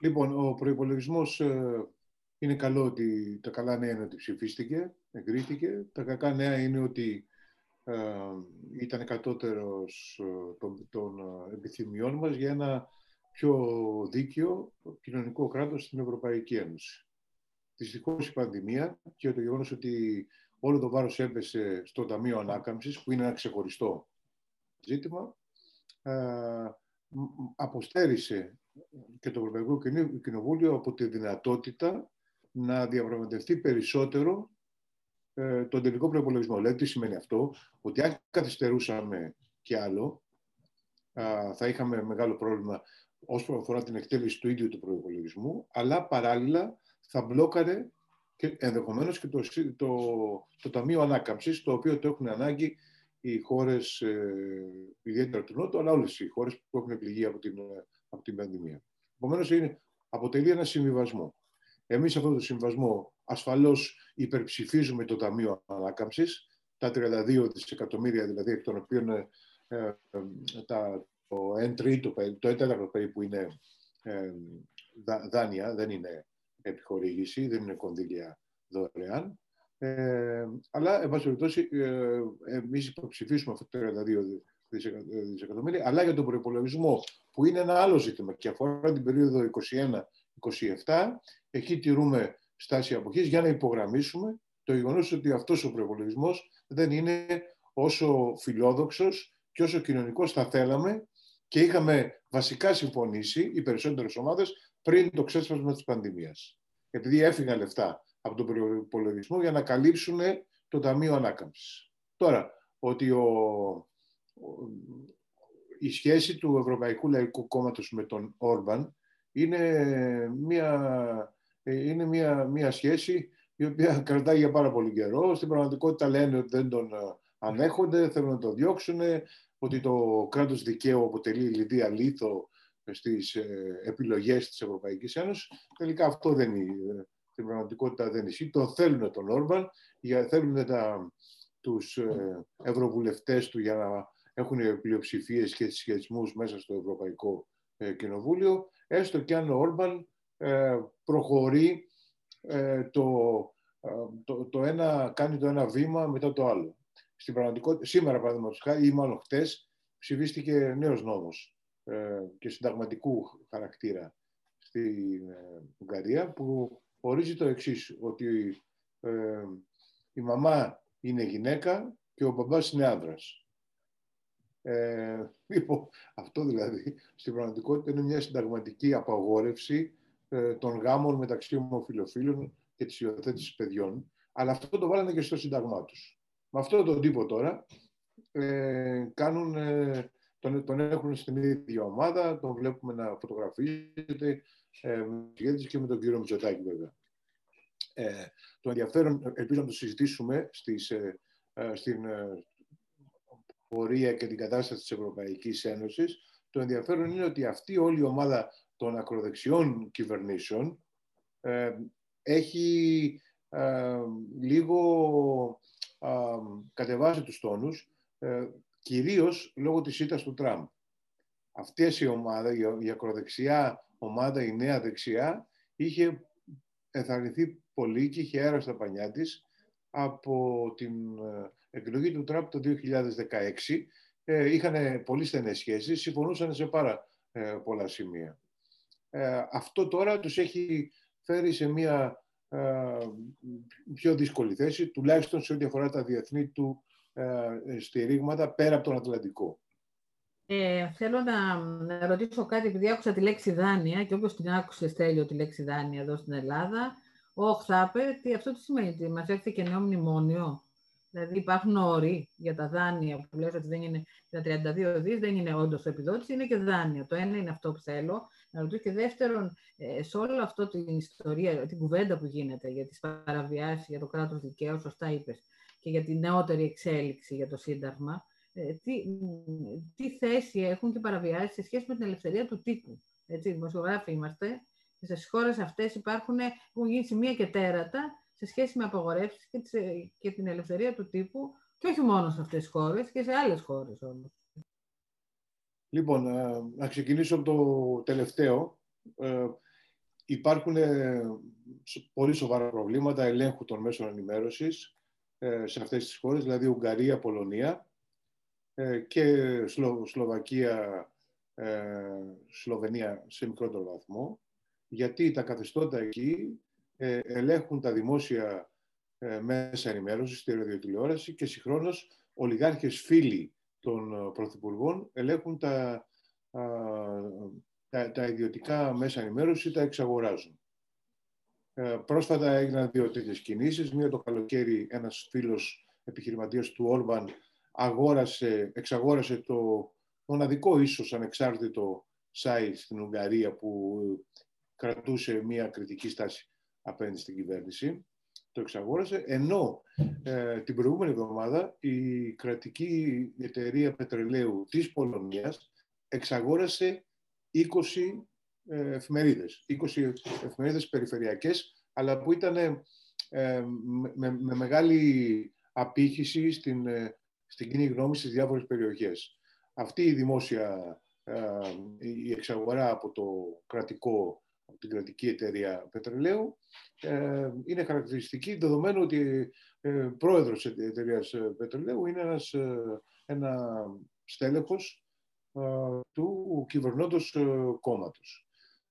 Λοιπόν, ο προπολογισμό ε, είναι καλό ότι τα καλά νέα είναι ότι ψηφίστηκε, εγκρίθηκε. Τα κακά νέα είναι ότι ε, ήταν κατώτερος ε, των, των ε, επιθυμιών μας για ένα πιο δίκαιο κοινωνικό κράτος στην Ευρωπαϊκή Ένωση. Δυστυχώς η πανδημία και το γεγονός ότι όλο το βάρος έπεσε στο Ταμείο Ανάκαμψης, που είναι ένα ξεχωριστό ζήτημα, αποστέρισε και το Ευρωπαϊκό Κοινοβούλιο από τη δυνατότητα να διαπραγματευτεί περισσότερο ε, τον τελικό προπολογισμό. Δηλαδή, τι σημαίνει αυτό, ότι αν καθυστερούσαμε κι άλλο, θα είχαμε μεγάλο πρόβλημα όσο αφορά την εκτέλεση του ίδιου του προπολογισμού, αλλά παράλληλα θα μπλόκαρε και ενδεχομένως και το, το, το Ταμείο Ανάκαμψης, το οποίο το έχουν ανάγκη οι χώρες, ε, ιδιαίτερα του Νότου, αλλά όλες οι χώρες που έχουν πληγεί από την, από την πανδημία. Επομένως, αποτελεί ένα συμβιβασμό. Εμείς αυτό το συμβασμό ασφαλώς υπερψηφίζουμε το Ταμείο Ανάκαμψης, τα 32 δισεκατομμύρια δηλαδή, εκ των οποίων ε, ε τα, το 1 τρίτο, το 1 τέταρτο περίπου είναι ε, δάνεια, δεν είναι επιχορήγηση, δεν είναι κονδύλια δωρεάν. Ε, αλλά, εν πάση περιπτώσει, ε, εμείς υποψηφίσουμε αυτά τα 32 δισεκατομμύρια, αλλά για τον προπολογισμό, που είναι ένα άλλο ζήτημα και αφορά την περίοδο 21-27, εκεί τηρούμε στάση αποχής για να υπογραμμίσουμε το γεγονός ότι αυτός ο προπολογισμό δεν είναι όσο φιλόδοξος και όσο κοινωνικός θα θέλαμε και είχαμε βασικά συμφωνήσει οι περισσότερες ομάδες πριν το ξέσπασμα της πανδημίας. Επειδή έφυγαν λεφτά από τον προπολογισμό για να καλύψουν το Ταμείο Ανάκαμψης. Τώρα, ότι ο, η σχέση του Ευρωπαϊκού Λαϊκού Κόμματος με τον Όρμπαν είναι μια, είναι μια, μια σχέση η οποία κρατάει για πάρα πολύ καιρό. Στην πραγματικότητα λένε ότι δεν τον ανέχονται, θέλουν να τον διώξουν, ότι το κράτος δικαίου αποτελεί λιδία λίθο στις ε, επιλογές της Ευρωπαϊκής Ένωσης. Τελικά αυτό δεν είναι, στην πραγματικότητα δεν ισχύει. Το θέλουν τον Όρμπαν, θέλουν τα, τους ε, ευρωβουλευτές του για να έχουν πλειοψηφίες και σχετισμού μέσα στο Ευρωπαϊκό ε, Κοινοβούλιο, έστω και αν ο Όρμπαν προχωρεί το, το, το ένα, κάνει το ένα βήμα μετά το άλλο. Στην πραγματικότητα, σήμερα, παραδείγματος χάρη, ή μάλλον χτες, ψηφίστηκε νέος νόμος ε, και συνταγματικού χαρακτήρα στην ε, Ουγγαρία που ορίζει το εξής ότι ε, η μαμά είναι γυναίκα και ο μπαμπάς είναι άντρας. Ε, λοιπόν, αυτό δηλαδή στην πραγματικότητα είναι μια συνταγματική απαγόρευση ε, των γάμων μεταξύ ομοφιλοφίλων και της υιοθέτησης παιδιών. Αλλά αυτό το βάλανε και στο σύνταγμά τους. Με αυτόν τον τύπο τώρα ε, κάνουν τον, τον έχουν στην ίδια ομάδα, τον βλέπουμε να φωτογραφίζεται ε, και με τον κύριο Μητσοτάκη βέβαια. Ε, το ενδιαφέρον, ελπίζω να το συζητήσουμε στις, ε, ε στην ε, πορεία και την κατάσταση της Ευρωπαϊκής Ένωσης, το ενδιαφέρον είναι ότι αυτή όλη η ομάδα των ακροδεξιών κυβερνήσεων ε, έχει λίγο κατεβάσει τους τόνους κυρίως λόγω της ήττας του Τραμπ. Αυτή η ομάδα, η ακροδεξιά ομάδα, η νέα δεξιά, είχε εθαρρυνθεί πολύ και είχε αέρα στα πανιά της από την ε, εκλογή του Τραμπ το 2016. Ε, είχαν πολύ στενές σχέσεις, συμφωνούσαν σε πάρα ε, πολλά σημεία. Ε, αυτό τώρα τους έχει φέρει σε μια πιο δύσκολη θέση, τουλάχιστον σε ό,τι αφορά τα διεθνή του ε, στηρίγματα πέρα από τον Ατλαντικό. Ε, θέλω να, να ρωτήσω κάτι, επειδή άκουσα τη λέξη δάνεια και όποιος την άκουσε στέλνει τη λέξη δάνεια εδώ στην Ελλάδα, ο θα τι αυτό τι σημαίνει, ότι μας έρθει και νέο μνημόνιο; Δηλαδή υπάρχουν όροι για τα δάνεια που λες ότι δεν είναι τα 32 δις, δεν είναι όντως επιδότηση, είναι και δάνεια. Το ένα είναι αυτό που θέλω να ρωτήσω. Και δεύτερον, ε, σε όλη αυτή την ιστορία, την κουβέντα που γίνεται για τις παραβιάσεις, για το κράτος δικαίου, σωστά είπες, και για την νεότερη εξέλιξη για το Σύνταγμα, ε, τι, τι θέση έχουν και παραβιάσεις σε σχέση με την ελευθερία του τύπου. Έτσι, δημοσιογράφοι είμαστε και στις χώρες αυτές υπάρχουν, έχουν γίνει σημεία και τέρατα σε σχέση με απαγορεύσεις και, και την ελευθερία του τύπου και όχι μόνο σε αυτές τις χώρες και σε άλλες χώρες όμως. Λοιπόν, ε, να ξεκινήσω από το τελευταίο. Ε, υπάρχουν πολύ σοβαρά προβλήματα ελέγχου των μέσων ενημέρωσης σε αυτές τις χώρες, δηλαδή Ουγγαρία, Πολωνία και Σλοβακία, Σλοβενία σε μικρότερο βαθμό, γιατί τα καθεστώτα εκεί ελέγχουν τα δημόσια μέσα ενημέρωσης στη ραδιοτηλεόραση και συγχρόνως ολιγάρχες φίλοι των πρωθυπουργών ελέγχουν τα, τα, τα ιδιωτικά μέσα ενημέρωση ή τα εξαγοράζουν. Ε, πρόσφατα έγιναν δύο τέτοιες κινήσεις. Μία το καλοκαίρι ένας φίλος επιχειρηματίας του Όρμπαν αγόρασε, εξαγόρασε το μοναδικό ίσως ανεξάρτητο site στην Ουγγαρία που κρατούσε μία κριτική στάση απέναντι στην κυβέρνηση. Το εξαγόρασε, ενώ ε, την προηγούμενη εβδομάδα η κρατική εταιρεία πετρελαίου της Πολωνίας εξαγόρασε 20 ε, εφημερίδες, 20 εφημερίδες περιφερειακές, αλλά που ήταν ε, με, με, μεγάλη απήχηση στην, ε, στην κοινή γνώμη στις διάφορες περιοχές. Αυτή η δημόσια η εξαγορά από το κρατικό, από την κρατική εταιρεία πετρελαίου είναι χαρακτηριστική δεδομένου ότι ε, πρόεδρος της εταιρείας πετρελαίου είναι ένας, ένα στέλεχος του κυβερνώντος ε, κόμματος.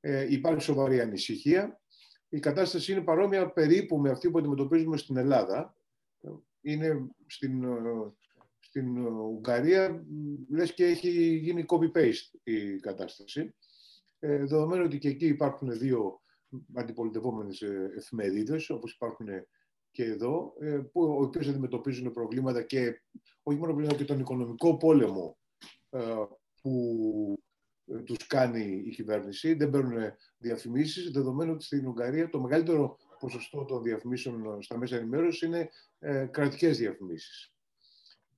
Ε, υπάρχει σοβαρή ανησυχία. Η κατάσταση είναι παρόμοια περίπου με αυτή που αντιμετωπίζουμε στην Ελλάδα. Είναι στην, ε, στην Ουγγαρία, λες και έχει γίνει copy-paste η κατάσταση. Ε, δεδομένου ότι και εκεί υπάρχουν δύο αντιπολιτευόμενες εφημερίδες, όπως υπάρχουν και εδώ, που, οι οποίες αντιμετωπίζουν προβλήματα και όχι μόνο προβλήματα και τον οικονομικό πόλεμο που ε, τους κάνει η κυβέρνηση, δεν παίρνουν διαφημίσεις, δεδομένου ότι στην Ουγγαρία το μεγαλύτερο ποσοστό των διαφημίσεων στα μέσα ενημέρωσης είναι ε, κρατικές διαφημίσεις.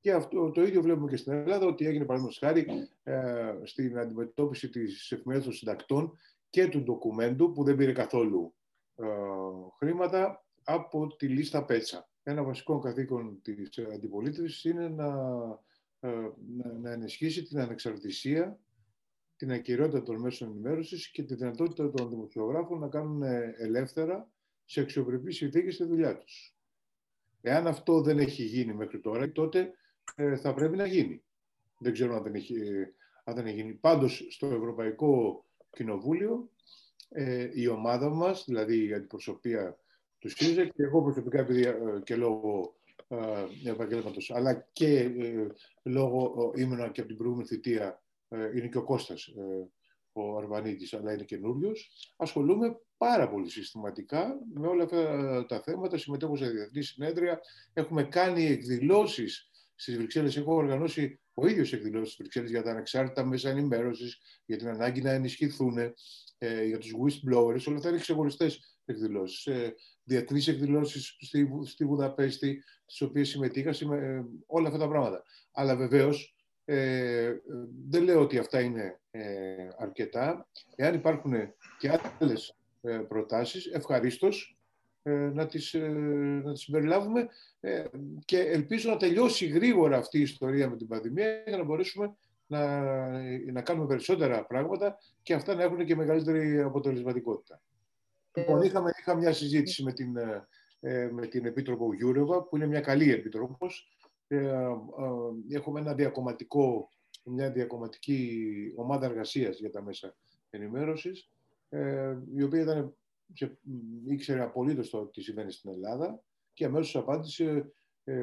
Και αυτό το ίδιο βλέπουμε και στην Ελλάδα, ότι έγινε παραδείγματος χάρη ε, στην αντιμετώπιση της εφημερίδας των συντακτών και του ντοκουμέντου, που δεν πήρε καθόλου ε, χρήματα, από τη λίστα Πέτσα. Ένα βασικό καθήκον της αντιπολίτευσης είναι να ε, να ενισχύσει την ανεξαρτησία, την ακυρότητα των μέσων ενημέρωσης και τη δυνατότητα των δημοσιογράφων να κάνουν ελεύθερα σε αξιοπρεπή συνθήκες τη δουλειά τους. Εάν αυτό δεν έχει γίνει μέχρι τώρα, τότε ε, θα πρέπει να γίνει. Δεν ξέρω αν δεν έχει, αν δεν έχει γίνει. Πάντως, στο Ευρωπαϊκό Κοινοβούλιο, ε, η ομάδα μας, δηλαδή η αντιπροσωπεία του ΣΥΡΙΖΑ και εγώ προσωπικά, επειδή και λόγω ε, επαγγέλματος, αλλά και ε, λόγω ήμουνα και από την προηγούμενη θητεία, ε, είναι και ο Κώστας ο Αρβανίτης, αλλά είναι καινούριος. Ασχολούμαι πάρα πολύ συστηματικά με όλα αυτά τα θέματα. Συμμετέχω σε διεθνή συνέδρια. Έχουμε κάνει εκδηλώσεις στις Βρυξέλλες. Έχω οργανώσει ο ίδιος εκδηλώσεις στι Βρυξέλλες για τα ανεξάρτητα μέσα ενημέρωσης, για την ανάγκη να ενισχυθούν, για τους whistleblowers. Όλα αυτά είναι ξεχωριστές εκδηλώσεις. Ε, διεθνείς εκδηλώσεις στη, στη Βουδαπέστη, στις οποίες συμμετείχα, ε, όλα αυτά τα πράγματα. Αλλά βεβαίως ε, δεν λέω ότι αυτά είναι ε, αρκετά. Εάν υπάρχουν και άλλες ε, προτάσεις, ευχαρίστως ε, να, τις, να τις συμπεριλάβουμε και ελπίζω να τελειώσει γρήγορα αυτή η ιστορία με την πανδημία για να μπορέσουμε να, να κάνουμε περισσότερα πράγματα και αυτά να έχουν και μεγαλύτερη αποτελεσματικότητα. Λοιπόν, είχαμε, είχα μια συζήτηση με την, ε, ε, με την Επίτροπο Γιούροβα, που είναι μια καλή Επίτροπος. Ε, έχουμε ένα διακομματικό, μια διακομματική ομάδα εργασίας για τα μέσα ενημέρωσης, η οποία ήταν, ήξερε απολύτως το τι συμβαίνει στην Ελλάδα και αμέσως απάντησε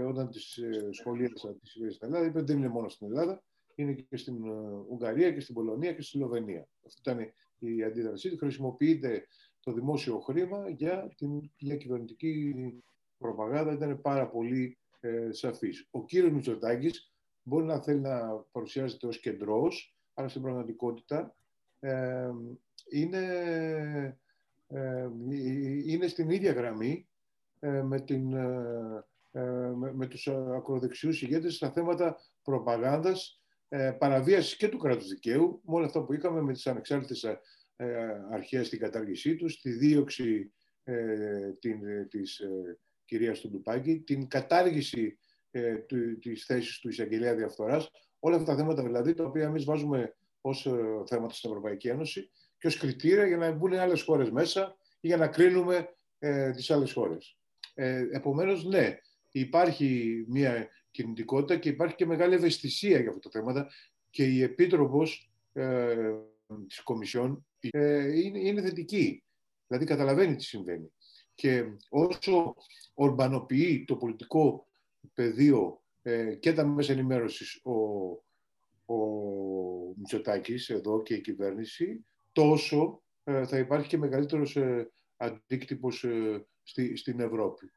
όταν της σχολίασα τι συμβαίνει στην Ελλάδα, είπε δεν είναι μόνο στην Ελλάδα, είναι και στην Ουγγαρία και στην Πολωνία και στη Σλοβενία. Αυτή ήταν η αντίδρασή του. Χρησιμοποιείται το δημόσιο χρήμα για την κυβερνητική προπαγάνδα ήταν πάρα πολύ ε, σαφής. Ο κύριος Μητσοτάκης μπορεί να θέλει να παρουσιάζεται ως κεντρός, αλλά στην πραγματικότητα ε, είναι, ε, είναι στην ίδια γραμμή ε, με, την, ε, με, με τους ακροδεξιούς ηγέτες στα θέματα προπαγάνδας, παραβίασης και του κράτους δικαίου, με όλα αυτά που είχαμε με τις ανεξάρτητες ε, αρχές στην κατάργησή τους, τη δίωξη ε, την, ε, της ε, κυρίας του Ντουπάκη, την κατάργηση ε, του, της θέσης του εισαγγελέα διαφθοράς, όλα αυτά τα θέματα δηλαδή τα οποία εμείς βάζουμε ως ε, θέματα στην Ευρωπαϊκή Ένωση και ως κριτήρια για να μπουν άλλες χώρες μέσα ή για να κρίνουμε ε, τις άλλες χώρες. Ε, επομένως, ναι, υπάρχει μια κινητικότητα και υπάρχει και μεγάλη ευαισθησία για αυτά τα θέματα και η Επίτροπος ε, της Κομισιόν ε, είναι, είναι θετική. Δηλαδή καταλαβαίνει τι συμβαίνει. Και όσο ορμπανοποιεί το πολιτικό πεδίο ε, και τα μέσα ενημέρωσης ο, ο Μητσοτάκης εδώ και η κυβέρνηση, τόσο ε, θα υπάρχει και μεγαλύτερος ε, αντίκτυπος στη, στην Ευρώπη.